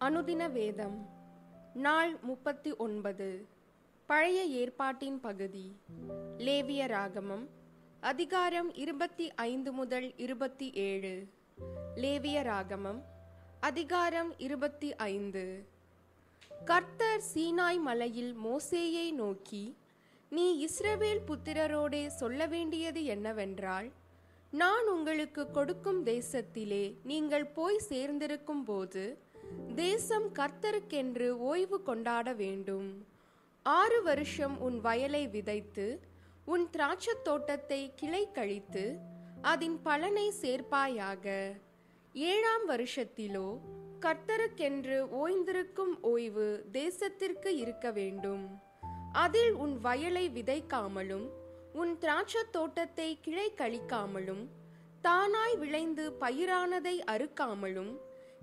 அனுதின வேதம் நாள் முப்பத்தி ஒன்பது. பழைய ஏற்பாட்டின் பகுதி லேவிய ராகமம் அதிகாரம் இருபத்தி ஐந்து முதல் இருபத்தி ஏழு. லேவிய ராகமம் அதிகாரம் இருபத்தி ஐந்து. கர்த்தர் சீனாய் மலையில் மோசேயை நோக்கி நீ இஸ்ரவேல் புத்திரரோடே சொல்ல வேண்டியது என்னவென்றால் நான் உங்களுக்கு கொடுக்கும் தேசத்திலே நீங்கள் போய் சேர்ந்திருக்கும் போது தேசம் கர்த்தருக்கென்று ஓய்வு கொண்டாட வேண்டும். ஆறு வருஷம் உன் வயலை விதைத்து உன் திராட்சத் தோட்டத்தை கிளை கழித்து அதன் பலனை சேர்ப்பாயாக. ஏழாம் வருஷத்திலோ கர்த்தருக்கென்று ஓய்ந்திருக்கும் ஓய்வு தேசத்திற்கு இருக்க வேண்டும். அதில் உன் வயலை விதைக்காமலும் உன் திராட்சத் தோட்டத்தை கிளை கழிக்காமலும் தானாய் விளைந்து பயிரானதை அறுக்காமலும்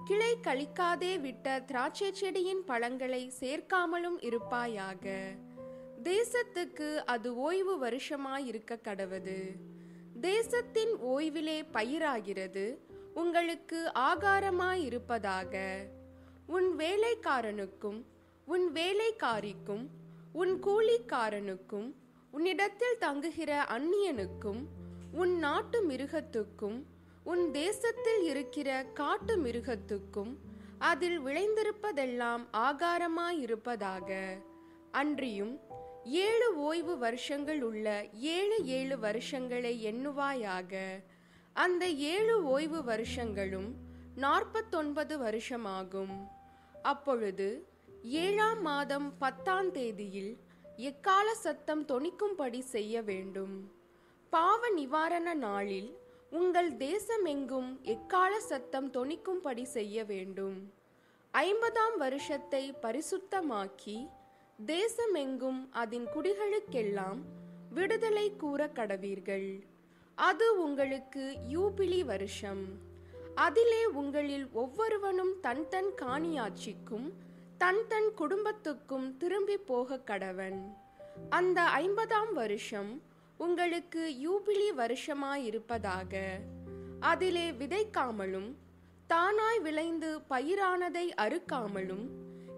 கிளை கழிக்காதே விட்ட திராட்சை செடியின் பழங்களை சேர்க்காமலும் இருப்பாயாக. தேசத்துக்கு அது ஓய்வு வருஷமாயிருக்க கடவது. தேசத்தின் ஓய்விலே பயிராகிறது உங்களுக்கு ஆகாரமாயிருப்பதாக. உன் வேலைக்காரனுக்கும் உன் வேலைக்காரிக்கும் உன் கூலிக்காரனுக்கும் உன்னிடத்தில் தங்குகிற அந்நியனுக்கும் உன் நாட்டு மிருகத்துக்கும் உன் தேசத்தில் இருக்கிற காட்டு மிருகத்துக்கும் அதில் விளைந்திருப்பதெல்லாம் ஆகாரமாயிருப்பதாக. அன்றியும் ஏழு ஓய்வு வருஷங்கள் உள்ள ஏழு ஏழு வருஷங்களை எண்ணுவாயாக. அந்த ஏழு ஓய்வு வருஷங்களும் நாற்பத்தொன்பது வருஷமாகும். அப்பொழுது ஏழாம் மாதம் பத்தாம் தேதியில் எக்கால சத்தம் தொனிக்கும்படி செய்ய வேண்டும். பாவ நிவாரண நாளில் உங்கள் தேசமெங்கும் எக்கால சத்தம் தொனிக்கும்படி செய்ய வேண்டும். ஐம்பதாம் வருஷத்தை பரிசுத்தமாக்கி தேசமெங்கும் அதன் குடிகளுக்கெல்லாம் விடுதலை கூற கடவீர்கள். அது உங்களுக்கு யூபிலி வருஷம். அதிலே உங்களில் ஒவ்வொருவனும் தன் தன் காணியாட்சிக்கும் தன் தன் குடும்பத்துக்கும் திரும்பி போக கடவன். அந்த ஐம்பதாம் வருஷம் உங்களுக்கு யூபிலி வருஷமாயிருப்பதாக. அதிலே விதைக்காமலும் தானாய் விளைந்து பயிரானதை அறுக்காமலும்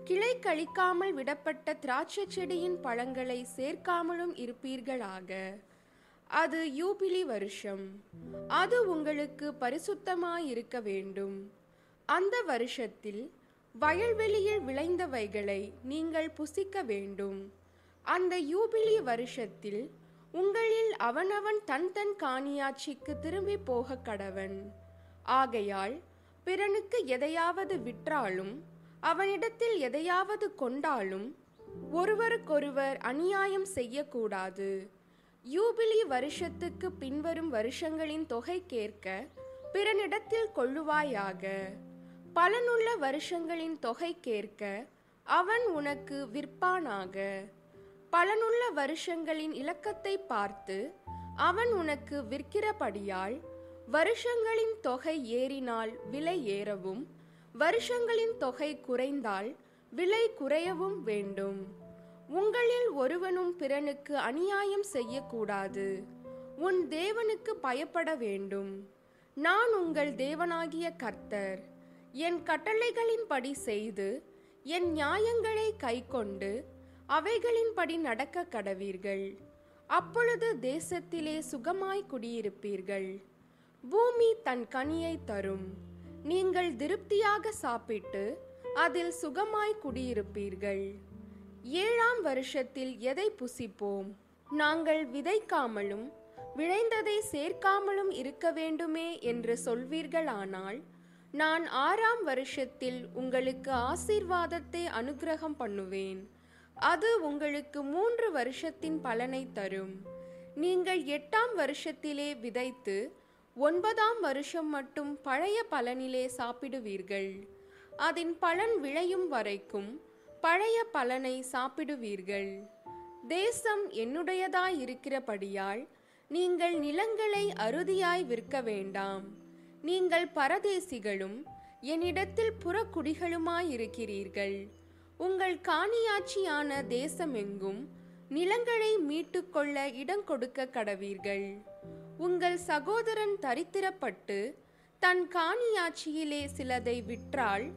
கிளை கழிக்காமல் விடப்பட்ட திராட்சை செடியின் பழங்களை சேர்க்காமலும் இருப்பீர்களாக. அது யூபிலி வருஷம். அது உங்களுக்கு பரிசுத்தமாயிருக்க வேண்டும். அந்த வருஷத்தில் வயல்வெளியில் விளைந்தவைகளை நீங்கள் புசிக்க வேண்டும். அந்த யூபிலி வருஷத்தில் உங்களில் அவனவன் தன் தன் காணியாட்சிக்கு திரும்பி போக கடவன். ஆகையால் பிறனுக்கு எதையாவது விற்றாலும் அவனிடத்தில் எதையாவது கொண்டாலும் ஒருவருக்கொருவர் அநியாயம் செய்யக்கூடாது. யூபிலி வருஷத்துக்கு பின்வரும் வருஷங்களின் தொகை கேட்க பிறனிடத்தில் கொள்ளுவாயாக. பலனுள்ள வருஷங்களின் தொகை கேட்க அவன் உனக்கு விற்பானாக. பலனுள்ள வருஷங்களின் இலக்கத்தை பார்த்து அவன் உனக்கு விற்கிறபடியால் வருஷங்களின் தொகை ஏறினால் விலை ஏறவும் வருஷங்களின் தொகை குறைந்தால் விலை குறையவும் வேண்டும். உங்களில் ஒருவனும் பிறனுக்கு அநியாயம் செய்யக்கூடாது. உன் தேவனுக்கு பயப்பட வேண்டும். நான் உங்கள் தேவனாகிய கர்த்தர். என் கட்டளைகளின்படி செய்து என் நியாயங்களை கைக்கொண்டு அவைகளின்படி நடக்க கடவீர்கள். அப்பொழுது தேசத்திலே சுகமாய் குடியிருப்பீர்கள். பூமி தன் கனியை தரும். நீங்கள் திருப்தியாக சாப்பிட்டு அதில் சுகமாய் குடியிருப்பீர்கள். ஏழாம் வருஷத்தில் எதை புசிப்போம்? நாங்கள் விதைக்காமலும் விளைந்ததை சேர்க்காமலும் இருக்க வேண்டுமே என்று சொல்வீர்களானால் நான் ஆறாம் வருஷத்தில் உங்களுக்கு ஆசீர்வாதத்தை அனுகிரகம் பண்ணுவேன். அது உங்களுக்கு மூன்று வருஷத்தின் பலனை தரும். நீங்கள் எட்டாம் வருஷத்திலே விதைத்து ஒன்பதாம் வருஷம் மட்டும் பழைய பலனிலே சாப்பிடுவீர்கள். அதன் பலன் விளையும் வரைக்கும் பழைய பலனை சாப்பிடுவீர்கள். தேசம் என்னுடையதாய் இருக்கிறபடியால் நீங்கள் நிலங்களை அறுதியாய் விற்க வேண்டாம். நீங்கள் பரதேசிகளும் என்னிடத்தில் புறக்குடிகளுமாயிருக்கிறீர்கள் உங்கள் காணியாட்சியான தேசமெங்கும் நிலங்களை மீட்டுக்கொள்ள இடம் கொடுக்க கடவீர்கள். உங்கள் சகோதரன் தரித்திரப்பட்டு தன் காணியாட்சியிலே சிலதை விற்றால்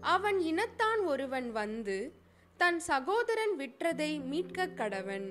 அவன் இனத்தான் ஒருவன் வந்து தன் சகோதரன் விற்றதை மீட்கக் கடவன்.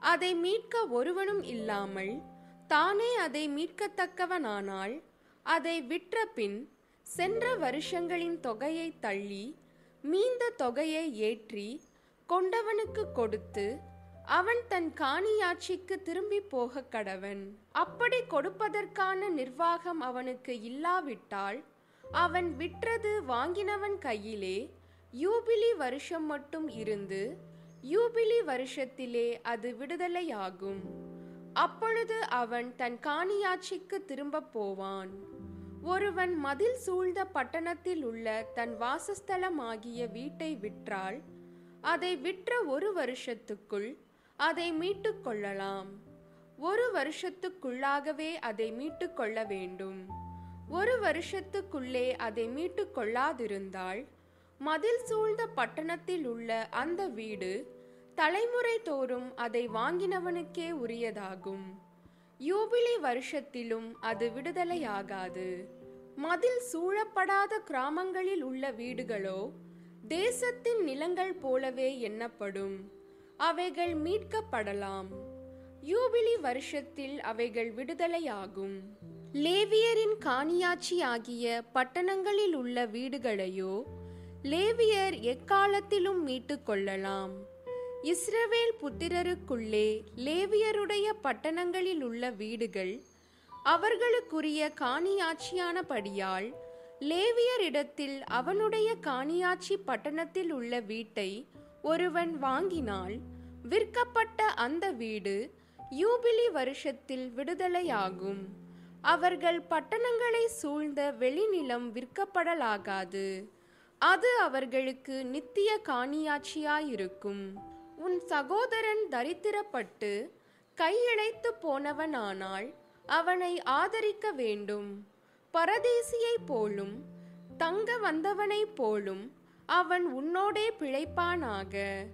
அதை மீட்க ஒருவனும் இல்லாமல் தானே அதை மீட்கத்தக்கவனானால் அதை விற்ற பின் சென்ற வருஷங்களின் தொகையை தள்ளி மீந்த தொகையை ஏற்றி கொண்டவனுக்கு கொடுத்து அவன் தன் காணியாட்சிக்கு திரும்பி போக கடவன். அப்படி கொடுப்பதற்கான நிர்வாகம் அவனுக்கு இல்லாவிட்டால் அவன் விற்றது வாங்கினவன் கையிலே யூபிலி வருஷம் மட்டும் இருந்து யூபிலி வருஷத்திலே அது விடுதலையாகும். அப்பொழுது அவன் தன் காணியாட்சிக்கு திரும்பப் போவான். ஒருவன் மதில் சூழ்ந்த பட்டணத்தில் உள்ள தன் வாசஸ்தலமாகிய வீட்டை விற்றால் அதை விற்ற ஒரு வருஷத்துக்குள் அதை மீட்டு கொள்ளலாம். ஒரு வருஷத்துக்குள்ளாகவே அதை மீட்டு கொள்ள வேண்டும். ஒரு வருஷத்துக்குள்ளே அதை மீட்டு கொள்ளாதிருந்தால் மதில் சூழ்ந்த பட்டணத்தில் உள்ள அந்த வீடு தலைமுறை தோறும் அதை வாங்கினவனுக்கே உரியதாகும். யூபிலி வருஷத்திலும் அது விடுதலையாகாது. மதில் சூழப்படாத கிராமங்களில் உள்ள வீடுகளோ தேசத்தின் நிலங்கள் போலவே எண்ணப்படும். அவைகள் மீட்கப்படலாம். யூபிலி வருஷத்தில் அவைகள் விடுதலையாகும். லேவியரின் காணியாட்சி ஆகிய பட்டணங்களில் உள்ள வீடுகளையோ லேவியர் எக்காலத்திலும் மீட்டுக் கொள்ளலாம். இஸ்ரவேல் புத்திரருக்குள்ளே லேவியருடைய பட்டணங்களில் உள்ள வீடுகள் அவர்களுக்குரிய காணியாட்சியானபடியால் லேவியரிடத்தில் அவனுடைய காணியாட்சி பட்டணத்தில் உள்ள வீட்டை ஒருவன் வாங்கினால் விற்கப்பட்ட அந்த வீடு யூபிலி வருஷத்தில் விடுதலையாகும். அவர்கள் பட்டணங்களை சூழ்ந்த வெளிநிலம் விற்கப்படலாகாது. அது அவர்களுக்கு நித்திய காணியாட்சியாயிருக்கும். உன் சகோதரன் தரித்திரப்பட்டு கையிழைத்து போனவனானால் அவனை ஆதரிக்க வேண்டும். பரதேசியைப் போலும் தங்க வந்தவனைப் போலும் அவன் உன்னோடே பிழைப்பானாக.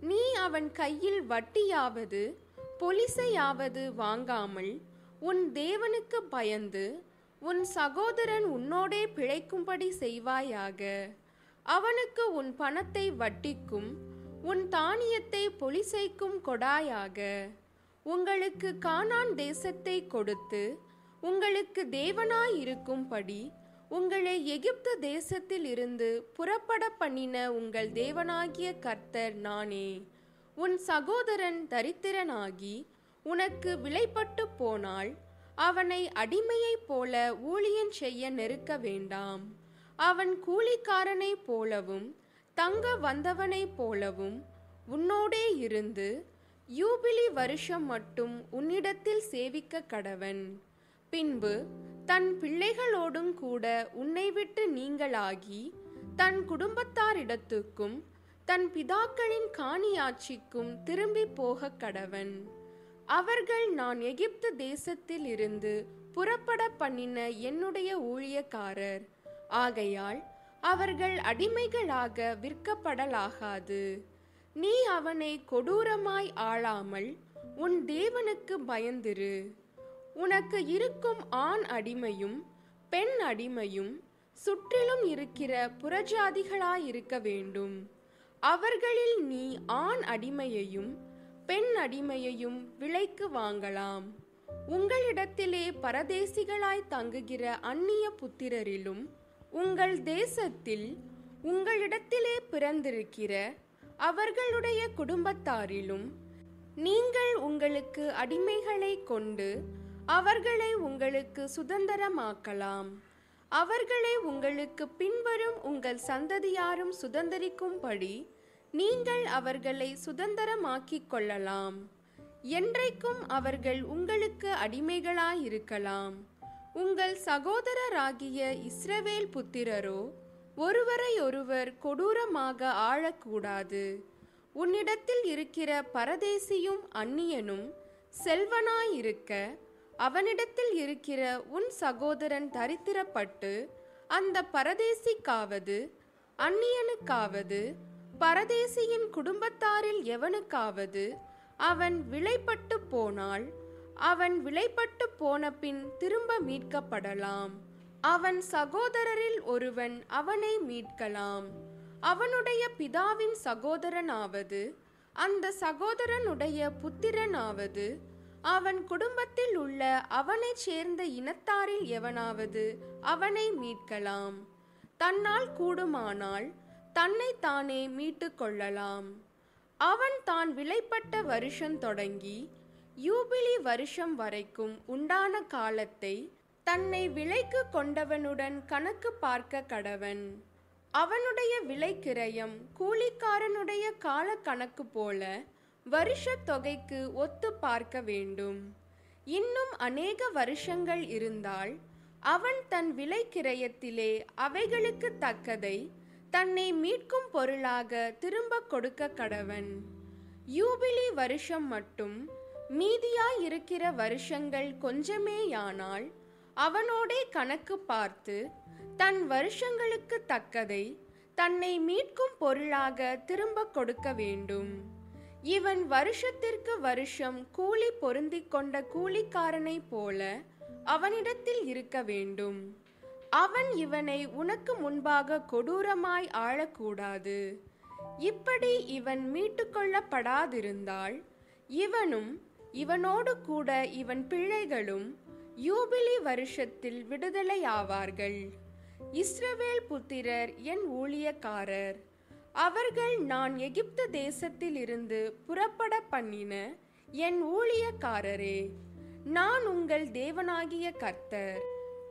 நீ அவன் கையில் வட்டியாவது பொலிசையாவது வாங்காமல் உன் தேவனுக்கு பயந்து உன் சகோதரன் உன்னோடே பிழைக்கும்படி செய்வாயாக. அவனுக்கு உன் பணத்தை வட்டிக்கும் உன் தானியத்தை பொலிசைக்கும் கொடாயாக. உங்களுக்கு கானான் தேசத்தை கொடுத்து உங்களுக்கு தேவனாயிருக்கும்படி உங்களை எகிப்து தேசத்தில் இருந்து புறப்பட பண்ணின உங்கள் தேவனாகிய கர்த்தர் நானே. உன் சகோதரன் தரித்திரனாகி உனக்கு விலைப்பட்டு போனால் அவனை அடிமையைப் போல ஊழியன் செய்ய நெருக்க வேண்டாம். அவன் கூலிக்காரனைப் போலவும் தங்க வந்தவனைப் போலவும் உன்னோடே இருந்து யூபிலி வருஷம் மட்டும் உன்னிடத்தில் சேவிக்க கடவன். பின்பு தன் பிள்ளைகளோடும் கூட உன்னை விட்டு நீங்களாகி தன் குடும்பத்தாரிடத்துக்கும் தன் பிதாக்களின் காணியாட்சிக்கும் திரும்பி போக கடவன். அவர்கள் நான் எகிப்து தேசத்தில் இருந்து புறப்பட பண்ணின என்னுடைய ஊழியக்காரர். ஆகையால் அவர்கள் அடிமைகளாக விற்கப்படலாகாது. நீ அவனை கொடூரமாய் ஆளாமல் உன் தேவனுக்கு பயந்திரு. உனக்கு இருக்கும் ஆண் அடிமையும் பெண் அடிமையும் சுற்றிலும் இருக்கிற புறஜாதிகளாயிருக்க வேண்டும். அவர்களில் நீ ஆண் அடிமையையும் பெண் அடிமையையும் விலைக்கு வாங்கலாம். உங்களிடத்திலே பரதேசிகளாய் தங்குகிற அந்நிய புத்திரரிலும் உங்கள் தேசத்தில் உங்களிடத்திலே பிறந்திருக்கிற அவர்களுடைய குடும்பத்தாரிலும் நீங்கள் உங்களுக்கு அடிமைகளை கொண்டு அவர்களை உங்களுக்கு சுதந்திரமாக்கலாம். அவர்களை உங்களுக்கு பின்வரும் உங்கள் சந்ததியாரும் சுதந்திரிக்கும்படி நீங்கள் அவர்களை சுதந்திரமாக்கிக் கொள்ளலாம். என்றைக்கும் அவர்கள் உங்களுக்கு அடிமைகளாயிருக்கலாம். உங்கள் சகோதரராகிய இஸ்ரவேல் புத்திரரோ ஒருவரையொருவர் கொடூரமாக ஆழக்கூடாது உன்னிடத்தில் இருக்கிற பரதேசியும் அந்நியனும் செல்வனாயிருக்க அவனிடத்தில் இருக்கிற உன் சகோதரன் தரித்திரப்பட்டு அந்த பரதேசிக்காவது அந்நியனுக்காவது பரதேசியின் குடும்பத்தாரில் எவனுக்காவது அவன் விலைப்பட்டு போனால் அவன் விலைப்பட்டு போன பின் திரும்ப மீட்கப்படலாம். அவன் சகோதரரில் ஒருவன் அவனை மீட்கலாம். அவனுடைய பிதாவின் சகோதரனாவது அந்த சகோதரனுடைய புத்திரனாவது அவன் குடும்பத்தில் உள்ள அவனைச் சேர்ந்த இனத்தாரில் எவனாவது அவனை மீட்கலாம். தன்னால் கூடுமானால் தன்னை தானே மீட்டு கொள்ளலாம். அவன் தான் விலைப்பட்ட வருஷம் தொடங்கி யூபிலி வருஷம் வரைக்கும் உண்டான காலத்தை தன்னை விலைக்கு கொண்டவனுடன் கணக்கு பார்க்க கடவன். அவனுடைய விலைக்கிரயம் கூலிக்காரனுடைய கால கணக்கு போல வருஷ தொகைக்கு ஒத்து பார்க்க வேண்டும். இன்னும் அநேக வருஷங்கள் இருந்தால் அவன் தன் விலைக்கிரயத்திலே அவைகளுக்கு தக்கதை தன்னை மீட்கும் பொருளாக திரும்ப கொடுக்க கடவன். யூபிலி வருஷம் மட்டும் மீதியாய் இருக்கிற வருஷங்கள் கொஞ்சமேயானால் அவனோடே கணக்கு பார்த்து தன் வருஷங்களுக்கு தக்கதை தன்னை மீட்கும் பொருளாக திரும்ப கொடுக்க வேண்டும். இவன் வருஷத்திற்கு வருஷம் கூலி பொருந்திக் கொண்ட கூலிக்காரனைப் போல அவனிடத்தில் இருக்க வேண்டும். அவன் இவனை உனக்கு முன்பாக கொடூரமாய் ஆளக்கூடாது. இப்படி இவன் மீட்டுக்கொள்ளப்படாதிருந்தால் இவனும் இவனோடு கூட இவன் பிள்ளைகளும் யூபிலி வருஷத்தில் விடுதலையாவார்கள். இஸ்ரவேல் புத்திரர் என் ஊழியக்காரர் அவர்கள் நான் எகிப்து தேசத்திலிருந்து புறப்பட பண்ணின என் ஊழியக்காரரே நான் உங்கள் தேவனாகிய கர்த்தர்.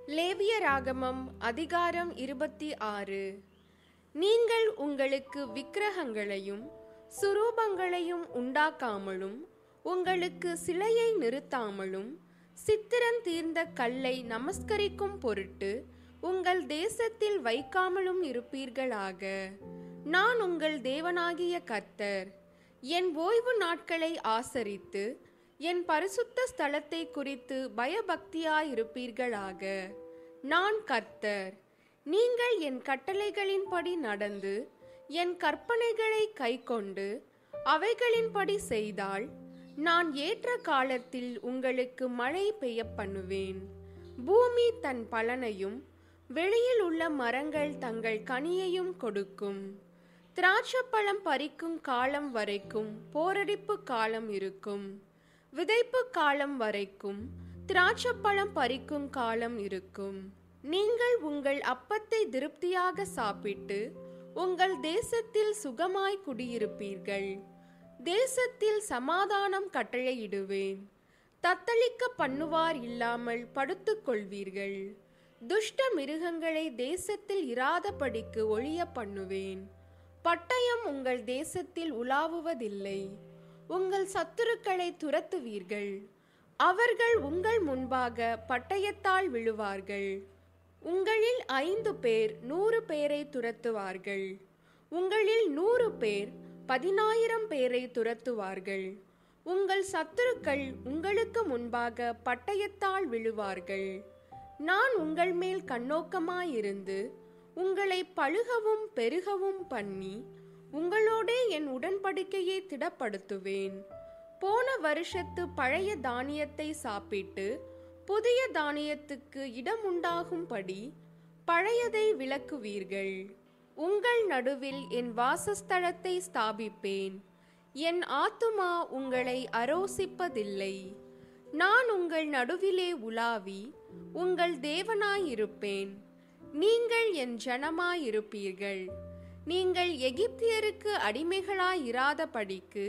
லேவிய ராகமம் அதிகாரம் இருபத்தி ஆறு. நீங்கள் உங்களுக்கு விக்கிரகங்களையும் சுரூபங்களையும் உண்டாக்காமலும் உங்களுக்கு சிலையை நிறுத்தாமலும் சித்திரம் தீர்ந்த கல்லை நமஸ்கரிக்கும் பொருட்டு உங்கள் தேசத்தில் வைக்காமலும் இருப்பீர்களாக. நான் உங்கள் தேவனாகிய கர்த்தர். என் ஓய்வு நாட்களை ஆசரித்து என் பரிசுத்த ஸ்தலத்தை குறித்து பயபக்தியாயிருப்பீர்களாக. நான் கர்த்தர். நீங்கள் என் கட்டளைகளின்படி நடந்து என் கற்பனைகளை கைக்கொண்டு அவைகளின்படி செய்தால் நான் ஏற்ற காலத்தில் உங்களுக்கு மழை பெய்ய பண்ணுவேன். பூமி தன் பலனையும் வெளியில் உள்ள மரங்கள் தங்கள் கனியையும் கொடுக்கும். திராட்சப்பழம் பறிக்கும் காலம் வரைக்கும் போரடிப்பு காலம் இருக்கும். விதைப்பு காலம் வரைக்கும் திராட்சப்பழம் பறிக்கும் காலம் இருக்கும். நீங்கள் உங்கள் அப்பத்தை திருப்தியாக சாப்பிட்டு உங்கள் தேசத்தில் சுகமாய் குடியிருப்பீர்கள். தேசத்தில் சமாதானம் கட்டளையிடுவேன். தத்தளிக்க பண்ணுவார் இல்லாமல் படுத்துக்கொள்வீர்கள். துஷ்ட மிருகங்களை தேசத்தில் இராதபடிக்கு ஒழிய பண்ணுவேன் பட்டயம் உங்கள் தேசத்தில் உலாவுவதில்லை. உங்கள் சத்துருக்களை துரத்துவீர்கள். அவர்கள் உங்கள் முன்பாக பட்டயத்தால் விழுவார்கள். உங்களில் ஐந்து பேர் நூறு பேரை துரத்துவார்கள். உங்களில் நூறு பேர் பதினாயிரம் பேரை துரத்துவார்கள். உங்கள் சத்துருக்கள் உங்களுக்கு முன்பாக பட்டயத்தால் விழுவார்கள். நான் உங்கள் மேல் கண்ணோக்கமாயிருந்து உங்களை பழுகவும் பெருகவும் பண்ணி உங்களோடே என் உடன்படிக்கையை திடப்படுத்துவேன். போன வருஷத்து பழைய தானியத்தை சாப்பிட்டு புதிய தானியத்துக்கு இடம் உண்டாகும்படி பழையதை விளக்குவீர்கள். உங்கள் நடுவில் என் வாசஸ்தலத்தை ஸ்தாபிப்பேன். என் ஆத்துமா உங்களை அரோசிப்பதில்லை. நான் உங்கள் நடுவிலே உலாவி உங்கள் தேவனாயிருப்பேன். நீங்கள் என் ஜனமாயிருப்பீர்கள். நீங்கள் எகிப்தியருக்கு அடிமைகளாயிராதபடிக்கு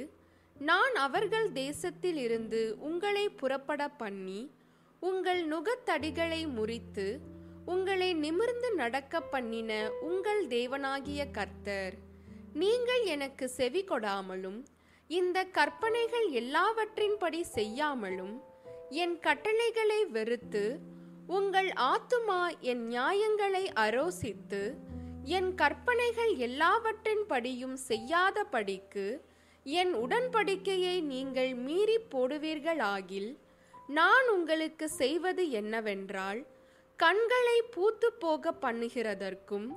நான் அவர்கள் தேசத்தில் இருந்து உங்களை புறப்பட பண்ணி உங்கள் நுகத்தடிகளை முறித்து உங்களை நிமிர்ந்து நடக்க பண்ணின உங்கள் தேவனாகிய கர்த்தர். நீங்கள் எனக்கு செவி கொடாமலும் இந்த கற்பனைகள் எல்லாவற்றின்படி செய்யாமலும் என் கட்டளைகளை வெறுத்து உங்கள் ஆத்துமா என் நியாயங்களை அரோசித்து என் கற்பனைகள் எல்லாவற்றின்படியும் செய்யாதபடிக்கு என் உடன்படிக்கையை நீங்கள் மீறி போடுவீர்களாகில் நான் உங்களுக்கு செய்வது என்னவென்றால் கண்களை பூத்து போக பண்ணுகிறதற்கும்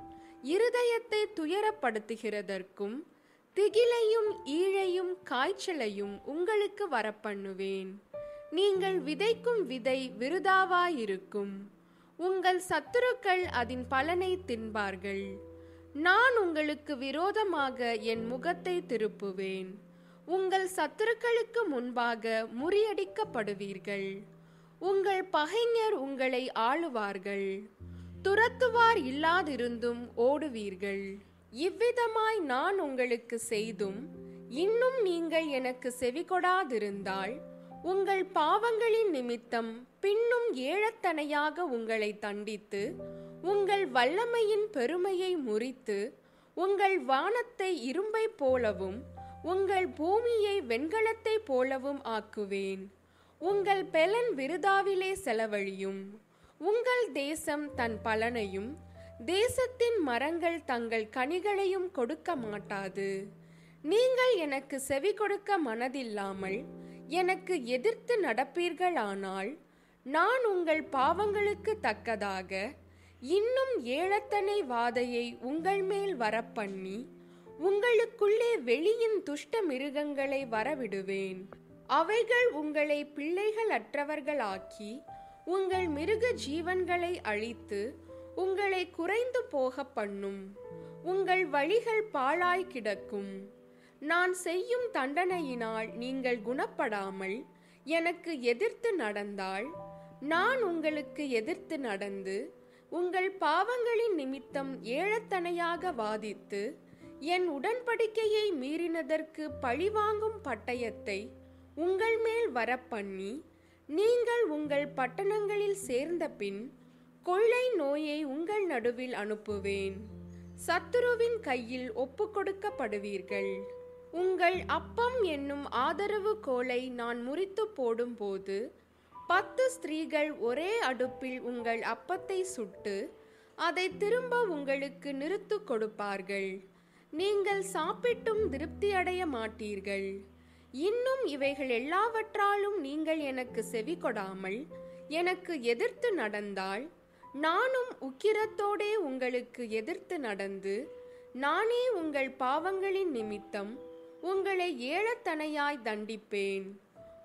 இருதயத்தை துயரப்படுத்துகிறதற்கும் திகிலையும் ஈழையும் காய்ச்சலையும் உங்களுக்கு வரப்பண்ணுவேன். நீங்கள் விதைக்கும் விதை விருதாவாயிருக்கும். உங்கள் சத்துருக்கள் அதன் பலனை தின்பார்கள். நான் உங்களுக்கு விரோதமாக என் முகத்தை திருப்புவேன். உங்கள் சத்துருக்களுக்கு முன்பாக முறியடிக்கப்படுவீர்கள். உங்கள் பகைஞர் உங்களை ஆளுவார்கள். துரத்துவார் இல்லாதிருந்தும் ஓடுவீர்கள். இவ்விதமாய் நான் உங்களுக்கு செய்தும் இன்னும் நீங்கள் எனக்கு செவிகொடாதிருந்தால் உங்கள் பாவங்களின் நிமித்தம் பின்னும் ஏழத்தனையாக உங்களை தண்டித்து உங்கள் வல்லமையின் பெருமையை முறித்து உங்கள் வானத்தை இரும்பை போலவும் உங்கள் பூமியை வெண்கலத்தைப் போலவும் ஆக்குவேன். உங்கள் பெலன் விருதாவிலே செலவழியும். உங்கள் தேசம் தன் பலனையும் தேசத்தின் மரங்கள் தங்கள் கனிகளையும் கொடுக்க மாட்டாது. நீங்கள் எனக்கு செவி கொடுக்க மனதில்லாமல் எனக்கு எதிர்த்து நடப்பீர்களானால் நான் உங்கள் பாவங்களுக்கு தக்கதாக இன்னும் ஏழத்தனை வாதையை உங்கள் மேல் வரப்பண்ணி உங்களுக்குள்ளே வெளியின் துஷ்ட மிருகங்களை வரவிடுவேன். அவைகள் உங்களை பிள்ளைகள் அற்றவர்களாக்கி உங்கள் மிருக ஜீவன்களை அழித்து உங்களை குறைந்து போக பண்ணும். உங்கள் வழிகள் பாழாய் கிடக்கும். நான் செய்யும் தண்டனையினால் நீங்கள் குணப்படாமல் எனக்கு எதிர்த்து நடந்தால் நான் உங்களுக்கு எதிர்த்து நடந்து உங்கள் பாவங்களின் நிமித்தம் ஏழத்தனையாக வாதித்து என் உடன்படிக்கையை மீறினதற்கு பழிவாங்கும் பட்டயத்தை உங்கள் மேல் வரப்பண்ணி நீங்கள் உங்கள் பட்டணங்களில் சேர்ந்த பின் கொள்ளை நோயை உங்கள் நடுவில் அனுப்புவேன். சத்துருவின் கையில் ஒப்புக்கொடுக்கப்படுவீர்கள். உங்கள் அப்பம் என்னும் ஆதரவு கோலை நான் முறித்து போடும்போது பத்து ஸ்திரீகள் ஒரே அடுப்பில் உங்கள் அப்பத்தை சுட்டு அதை திரும்ப உங்களுக்கு நிறுத்து கொடுப்பார்கள். நீங்கள் சாப்பிட்டும் திருப்தியடைய மாட்டீர்கள். இன்னும் இவைகள் எல்லாவற்றாலும் நீங்கள் எனக்கு செவி கொடாமல் எனக்கு எதிர்த்து நடந்தால் நானும் உக்கிரத்தோடே உங்களுக்கு எதிர்த்து நடந்து நானே உங்கள் பாவங்களின் நிமித்தம் உங்களை ஏழத்தனையாய் தண்டிப்பேன்.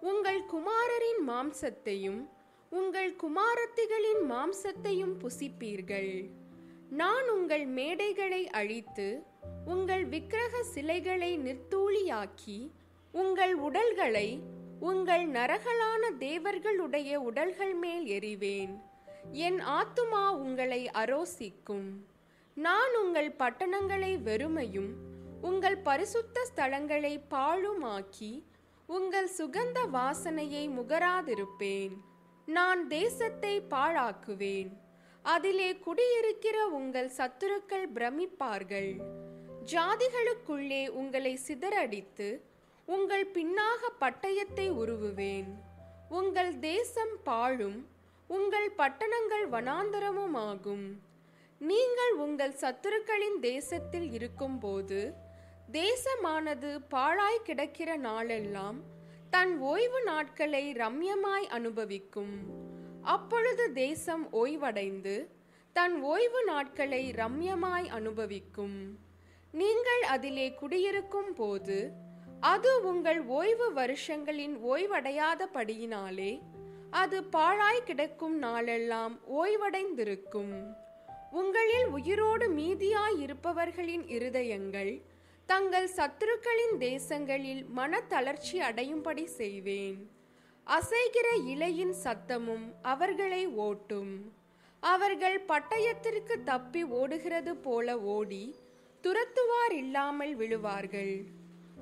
உங்கள் குமாரரின் மாம்சத்தையும் உங்கள் குமாரத்திகளின் மாம்சத்தையும் புசிப்பீர்கள். நான் உங்கள் மேடைகளை அழித்து உங்கள் விக்கிரக சிலைகளை நிர்த்தூளியாக்கி உங்கள் உடல்களை உங்கள் நரகலான தேவர்களுடைய உடல்கள் மேல் எறிவேன். என் ஆத்துமா உங்களை அரோசிக்கும். நான் உங்கள் பட்டணங்களை வெறுமையும் உங்கள் பரிசுத்த ஸ்தலங்களை பாழுமாக்கி உங்கள் சுகந்த வாசனையை முகராதிருப்பேன். நான் தேசத்தை பாழாக்குவேன். அதிலே குடியிருக்கிற உங்கள் சத்துருக்கள் பிரமிப்பார்கள். ஜாதிகளுக்குள்ளே உங்களை சிதறடித்து உங்கள் பின்னாக பட்டயத்தை உருவுவேன். உங்கள் தேசம் பாழும் உங்கள் பட்டணங்கள் வனாந்தரமுமாகும். நீங்கள் உங்கள் சத்துருக்களின் தேசத்தில் இருக்கும்போது தேசமானது பாழாய் கிடக்கிற நாளெல்லாம் தன் ஓய்வு நாட்களை ரம்யமாய் அனுபவிக்கும். அப்பொழுது தேசம் ஓய்வடைந்து தன் ஓய்வு நாட்களை ரம்யமாய் அனுபவிக்கும். நீங்கள் அதிலே குடியிருக்கும் போது அது உங்கள் ஓய்வு வருஷங்களின் ஓய்வடையாதபடியினாலே அது பாழாய் கிடக்கும் நாளெல்லாம் ஓய்வடைந்திருக்கும். உங்களில் உயிரோடு மீதியாய் இருப்பவர்களின் இருதயங்கள் தங்கள் சத்துருக்களின் தேசங்களில் மனத்தளர்ச்சி அடையும்படி செய்வேன். அசைகிற இலையின் சத்தமும் அவர்களை ஓட்டும். அவர்கள் பட்டயத்திற்கு தப்பி ஓடுகிறது போல ஓடி துரத்துவார் இல்லாமல் விழுவார்கள்.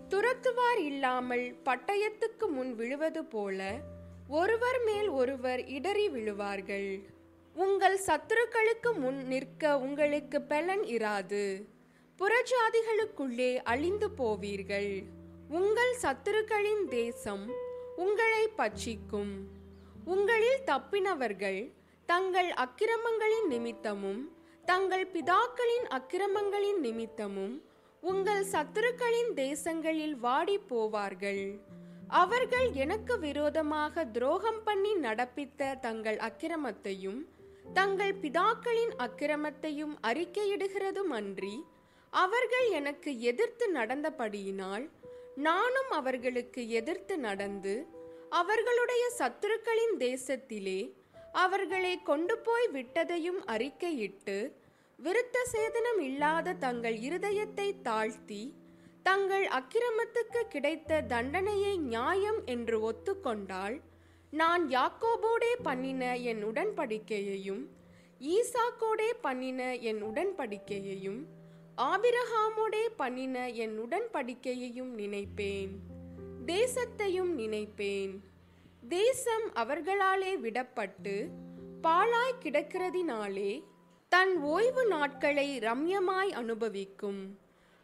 துரத்துவார் இல்லாமல் பட்டயத்துக்கு முன் விழுவது போல ஒருவர் மேல் ஒருவர் இடறி விழுவார்கள். உங்கள் சத்துருக்களுக்கு முன் நிற்க உங்களுக்கு பலன் இராது. புறஜாதிகளுக்குள்ளே அழிந்து போவீர்கள். உங்கள் சத்துருக்களின் தேசம் உங்களை பட்சிக்கும். உங்களில் தப்பினவர்கள் தங்கள் அக்கிரமங்களின் நிமித்தமும் தங்கள் பிதாக்களின் அக்கிரமங்களின் நிமித்தமும் உங்கள் சத்துருக்களின் தேசங்களில் வாடி போவார்கள் அவர்கள் எனக்கு விரோதமாக துரோகம் பண்ணி நடப்பித்த தங்கள் அக்கிரமத்தையும் தங்கள் பிதாக்களின் அக்கிரமத்தையும் அறிக்கையிடுகிறதும் அன்றி அவர்கள் எனக்கு எதிர்த்து நடந்தபடியினால் நானும் அவர்களுக்கு எதிர்த்து நடந்து அவர்களுடைய சத்துருக்களின் தேசத்திலே அவர்களை கொண்டு போய் விட்டதையும் அறிக்கையிட்டு விருத்த சேதனம் இல்லாத தங்கள் இருதயத்தை தாழ்த்தி தங்கள் அக்கிரமத்துக்கு கிடைத்த தண்டனையை நியாயம் என்று ஒத்துக்கொண்டால் நான் யாக்கோபோடே பண்ணின என் உடன்படிக்கையையும் ஈசாக்கோடே பண்ணின என் உடன்படிக்கையையும் ஆபிரஹாமோடே பண்ணின என் உடன்படிக்கையையும் நினைப்பேன். தேசத்தையும் நினைப்பேன். தேசம் அவர்களாலே விடப்பட்டு பாழாய் கிடக்கிறதினாலே தன் ஓய்வு நாட்களை ரம்யமாய் அனுபவிக்கும்.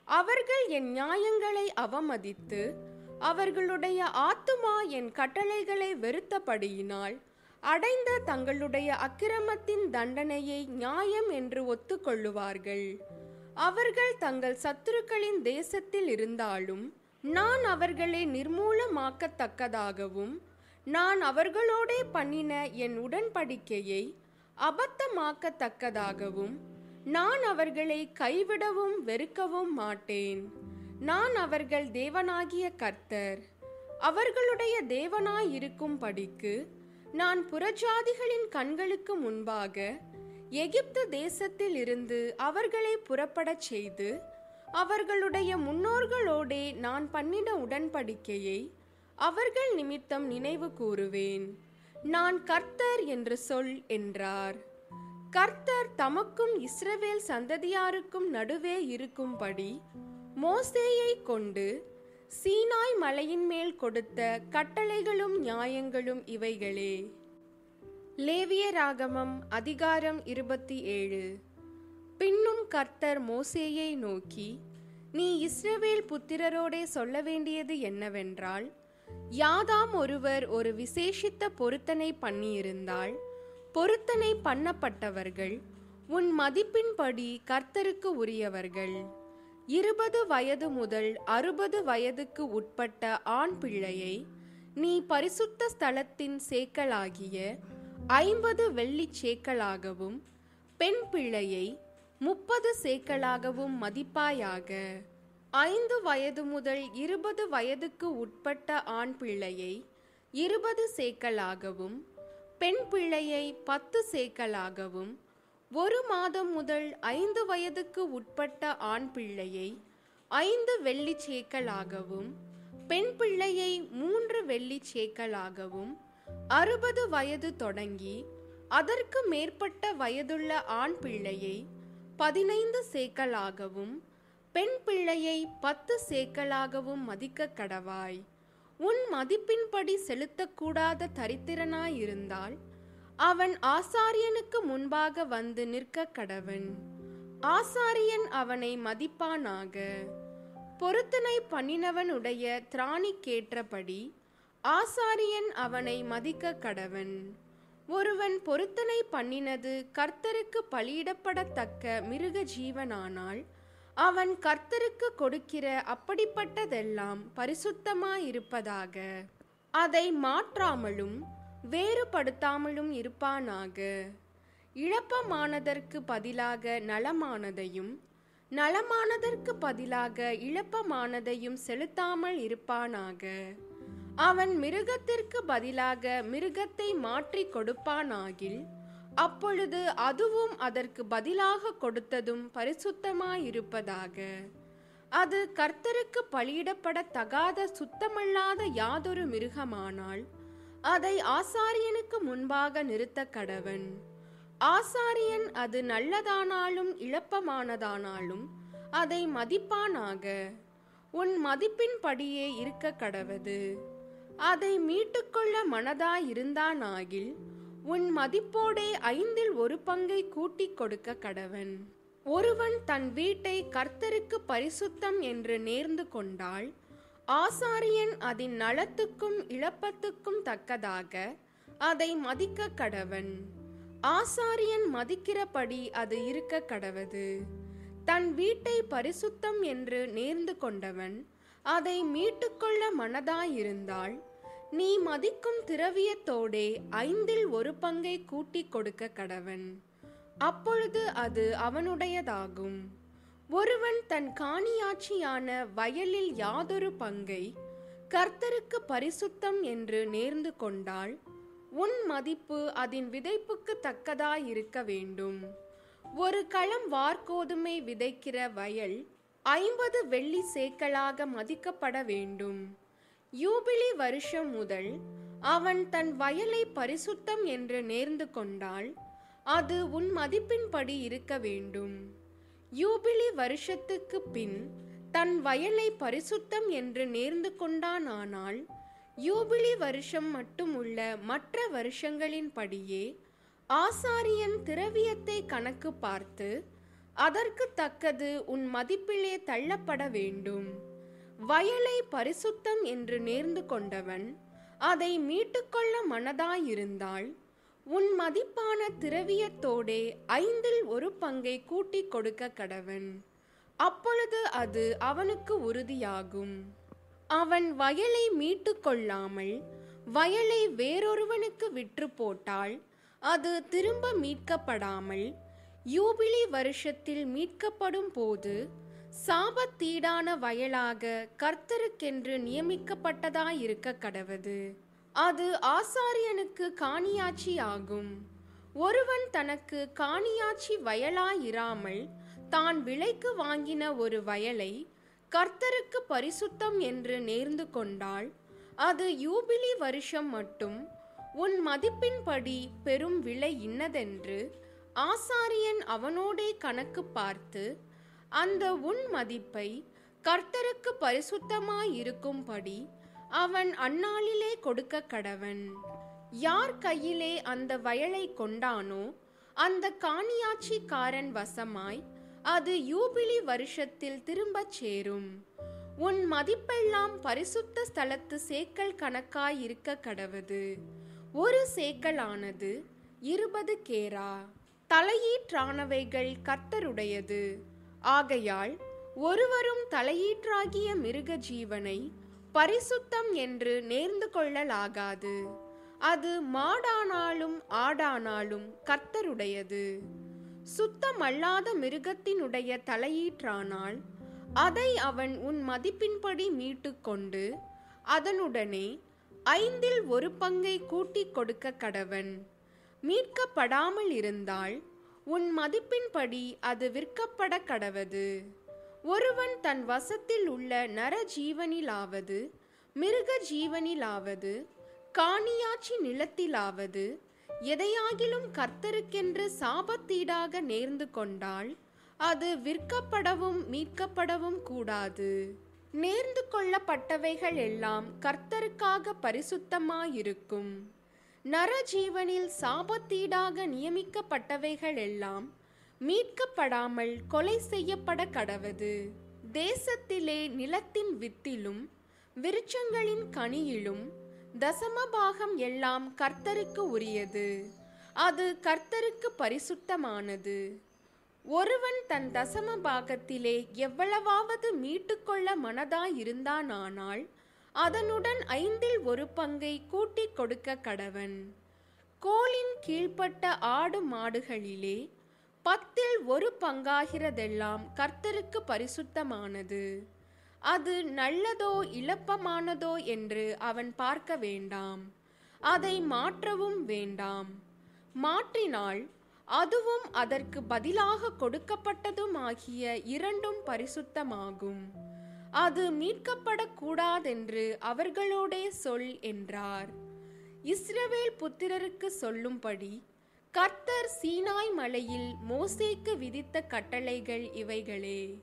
அவர்கள் என் நியாயங்களை அவமதித்து அவர்களுடைய ஆத்துமா என் கட்டளைகளை வெறுத்தபடியினால் அடைந்த தங்களுடைய அக்கிரமத்தின் தண்டனையை நியாயம் என்று ஒத்துக்கொள்ளுவார்கள். அவர்கள் தங்கள் சத்துருக்களின் தேசத்தில் இருந்தாலும் நான் அவர்களை நிர்மூலமாக்கத்தக்கதாகவும் நான் அவர்களோடே பண்ணின என் உடன்படிக்கையை அபத்தமாக்கத்தக்கதாகவும் நான் அவர்களை கைவிடவும் வெறுக்கவும் மாட்டேன். நான் அவர்கள் தேவனாகிய கர்த்தர். அவர்களுடைய தேவனாய் இருக்கும் படிக்கு நான் புறஜாதிகளின் கண்களுக்கு முன்பாக எகிப்து தேசத்தில் இருந்து அவர்களை புறப்படச் செய்து அவர்களுடைய முன்னோர்களோடே நான் பண்ணின உடன்படிக்கையை அவர்கள் நிமித்தம் நினைவு கூறுவேன். நான் கர்த்தர் என்று சொல் என்றார். கர்த்தர் தமக்கும் இஸ்ரவேல் சந்ததியாருக்கும் நடுவே இருக்கும்படி மோசேயை கொண்டு சீனாய் மலையின் மேல் கொடுத்த கட்டளைகளும் நியாயங்களும் இவைகளே. லேவிய ராகமம் அதிகாரம் இருபத்தி ஏழு. பின்னும் கர்த்தர் மோசேயை நோக்கி நீ இஸ்ரவேல் புத்திரரோடே சொல்ல வேண்டியது என்னவென்றால் யாதாம் ஒருவர் ஒரு விசேஷித்த பொருத்தனை பண்ணியிருந்தால் பொருத்தனை பண்ணப்பட்டவர்கள் உன் மதிப்பின்படி கர்த்தருக்கு உரியவர்கள். இருபது வயது முதல் அறுபது வயதுக்கு உட்பட்ட ஆண் பிள்ளையை நீ பரிசுத்த ஸ்தலத்தின் சேக்கலாகிய ஐம்பது வெள்ளிச் சேக்கலாகவும் பெண் பிள்ளையை முப்பது சேக்கலாகவும் மதிப்பாயாக. ஐந்து வயது முதல் இருபது வயதுக்கு உட்பட்ட ஆண் பிள்ளையை இருபது சேக்கலாகவும் பெண் பிள்ளையை பத்து சேக்கலாகவும் ஒரு மாதம் முதல் ஐந்து வயதுக்கு உட்பட்ட ஆண் பிள்ளையை ஐந்து வெள்ளி சேக்கலாகவும் பெண் பிள்ளையை மூன்று வெள்ளி சேக்கலாகவும் அறுபது வயது தொடங்கி அதற்கு மேற்பட்ட வயதுள்ள ஆண் பிள்ளையை பதினைந்து சேக்கலாகவும் பெண் பிள்ளையை பத்து சேக்கலாகவும் மதிக்க கடவாய். உன் மதிப்பின்படி செலுத்தக்கூடாத தரித்திரனாயிருந்தால் அவன் ஆசாரியனுக்கு முன்பாக வந்து நிற்க கடவன். ஆசாரியன் அவனை மதிப்பானாக. பொருத்தனை பண்ணினவனுடைய திராணிக்கேற்றபடி ஆசாரியன் அவனை மதிக்க கடவன். ஒருவன் பொருத்தனை பண்ணினது கர்த்தருக்கு பலியிடப்படத்தக்க மிருக ஜீவனானால் அவன் கர்த்தருக்கு கொடுக்கிற அப்படிப்பட்டதெல்லாம் பரிசுத்தமாயிருப்பதாக. அதை மாற்றாமலும் வேறுபடுத்தாமலும் இருப்பானாக. இழப்பமானதற்கு பதிலாக நலமானதையும் நலமானதற்கு பதிலாக இழப்பமானதையும் செலுத்தாமல் இருப்பானாக. அவன் மிருகத்திற்கு பதிலாக மிருகத்தை மாற்றி கொடுப்பானாகில் அப்பொழுது அதுவும் அதற்கு பதிலாக கொடுத்ததும் பரிசுத்தமாயிருப்பதாக. அது கர்த்தருக்கு பலியிடப்படத்தகாத சுத்தமல்லாத யாதொரு மிருகமானால் அதை ஆசாரியனுக்கு முன்பாக நிறுத்த கடவன். ஆசாரியன் அது நல்லதானாலும் இழப்பமானதானாலும் அதை மதிப்பானாக. உன் மதிப்பின்படியே இருக்க கடவது. அதை மீட்டுக்கொள்ள மனதாயிருந்தானாகில் உன் மதிப்போடே ஐந்தில் ஒரு பங்கை கூட்டிக் கொடுக்க கடவன். ஒருவன் தன் வீட்டை கர்த்தருக்கு பரிசுத்தம் என்று நேர்ந்து கொண்டால் ஆசாரியன் அதன் நலத்துக்கும் இழப்பத்துக்கும் தக்கதாக அதை மதிக்க கடவன். ஆசாரியன் மதிக்கிறபடி அது இருக்க கடவது. தன் வீட்டை பரிசுத்தம் என்று நேர்ந்து கொண்டவன் அதை மீட்டுக்கொள்ள மனதாயிருந்தால் நீ மதிக்கும் திரவியத்தோடே ஐந்தில் ஒரு பங்கை கூட்டிக் கொடுக்க கடவன். அப்பொழுது அது அவனுடையதாகும். ஒருவன் தன் காணியாட்சியான வயலில் யாதொரு பங்கை கர்த்தருக்கு பரிசுத்தம் என்று நேர்ந்து கொண்டால் உன் மதிப்பு அதன் விதைப்புக்கு தக்கதாயிருக்க வேண்டும். ஒரு களம் வார்கோதுமை விதைக்கிற வயல் ஐம்பது வெள்ளி சேக்கலாக மதிக்கப்பட வேண்டும். யூபிலி வருஷம் முதல் அவன் தன் வயலை பரிசுத்தம் என்று நேர்ந்து கொண்டால் அது உன் மதிப்பின்படி இருக்க வேண்டும். யூபிலி வருஷத்துக்கு பின் தன் வயலை பரிசுத்தம் என்று நேர்ந்து கொண்டானானால் யூபிலி வருஷம் மட்டுமுள்ள மற்ற வருஷங்களின்படியே ஆசாரியன் திரவியத்தை கணக்கு பார்த்து அதற்கு தக்கது உன் மதிப்பிலே தள்ளப்பட வேண்டும். வயலை பரிசுத்தம் என்று நேர்ந்து கொண்டவன் அதை மீட்டுக்கொள்ள மனதாயிருந்தால் உன் மதிப்பான திரவியத்தோடே ஐந்தில் ஒரு பங்கை கூட்டிக் கொடுக்க கடவன். அப்பொழுது அது அவனுக்கு உறுதியாகும். அவன் வயலை மீட்டு கொள்ளாமல் வயலை வேறொருவனுக்கு விற்று போட்டால் அது திரும்ப மீட்கப்படாமல் யூபிலி வருஷத்தில் மீட்கப்படும் போது சாபத்தீடான வயலாக கர்த்தருக்கென்று நியமிக்கப்பட்டதாயிருக்க கடவது. அது ஆசாரியனுக்கு காணியாட்சி ஆகும் ஒருவன் தனக்கு காணியாட்சி வயலாயிராமல் தான் விலைக்கு வாங்கின ஒரு வயலை கர்த்தருக்கு பரிசுத்தம் என்று நேர்ந்து கொண்டால் அது யூபிலி வருஷம் மட்டும் உன் மதிப்பின்படி பெரும் விலை இன்னதென்று ஆசாரியன் அவனோடே கணக்கு பார்த்து அந்த உன் மதிப்பை கர்த்தருக்கு பரிசுத்தமாயிருக்கும்படி அவன் அந்நாளிலே கொடுக்க கடவன். யார் கையிலே அந்த வயலை கொண்டானோ அந்த காணியாட்சிக்காரன் வசமாய் அது யூபிலி வருஷத்தில் திரும்பச் சேரும். உன் மதிப்பெல்லாம் பரிசுத்த ஸ்தலத்து சேக்கல் கணக்காய் இருக்க கடவது. ஒரு சேக்கலானது இருபது கேரா. தலையீற்றானவைகள் கர்த்தருடையது. ஆகையால் ஒருவரும் தலையீற்றாகிய மிருக ஜீவனை பரிசுத்தம் என்று நேர்ந்து கொள்ளலாகாது. அது மாடானாலும் ஆடானாலும் கர்த்தருடையது. சுத்தமல்லாத மிருகத்தினுடைய தலையீற்றானால் அதை அவன் உன் மதிப்பின்படி மீட்டுக்கொண்டு அதனுடனே ஐந்தில் ஒரு பங்கை கூட்டிக் கொடுக்க கடவன். மீட்கப்படாமல் இருந்தால் உன் மதிப்பின்படி அது விற்கப்பட கடவது ஒருவன் தன் வசத்தில் உள்ள நர ஜீவனிலாவது மிருக ஜீவனிலாவது காணியாட்சி நிலத்திலாவது எதையாகிலும் கர்த்தருக்கென்று சாபத்தீடாக நேர்ந்து கொண்டால் அது விற்கப்படவும் மீட்கப்படவும் கூடாது. நேர்ந்து கொள்ளப்பட்டவைகள் எல்லாம் கர்த்தருக்காக பரிசுத்தமாயிருக்கும். நரஜீவனில் சாபத்தீடாக நியமிக்கப்பட்டவைகள் எல்லாம் மீட்கப்படாமல் கொலை செய்யப்பட கடவது. தேசத்திலே நிலத்தின் வித்திலும் விருட்சங்களின் கனியிலும் தசமபாகம் எல்லாம் கர்த்தருக்கு உரியது. அது கர்த்தருக்கு பரிசுத்தமானது. ஒருவன் தன் தசம பாகத்திலே எவ்வளவாவது மீட்டுக்கொள்ள மனதாயிருந்தானானால் அதனுடன் ஐந்தில் ஒரு பங்கை கூட்டிக் கொடுக்க கடவன். கோலின் கீழ்ப்பட்ட ஆடு மாடுகளிலே பத்தில் ஒரு பங்காகிறதெல்லாம் கர்த்தருக்கு பரிசுத்தமானது. அது நல்லதோ இழப்பமானதோ என்று அவன் பார்க்க வேண்டாம். அதை மாற்றவும் வேண்டாம். மாற்றினால் அதுவும் அதற்கு பதிலாக கொடுக்கப்பட்டதுமாகிய இரண்டும் பரிசுத்தமாகும். அது மீட்கப்படக்கூடாதென்று அவர்களோடே சொல் என்றார். இஸ்ரவேல் புத்திரருக்கு சொல்லும்படி கர்த்தர் சீனாய் மலையில் மோசேக்கு விதித்த கட்டளைகள் இவைகளே.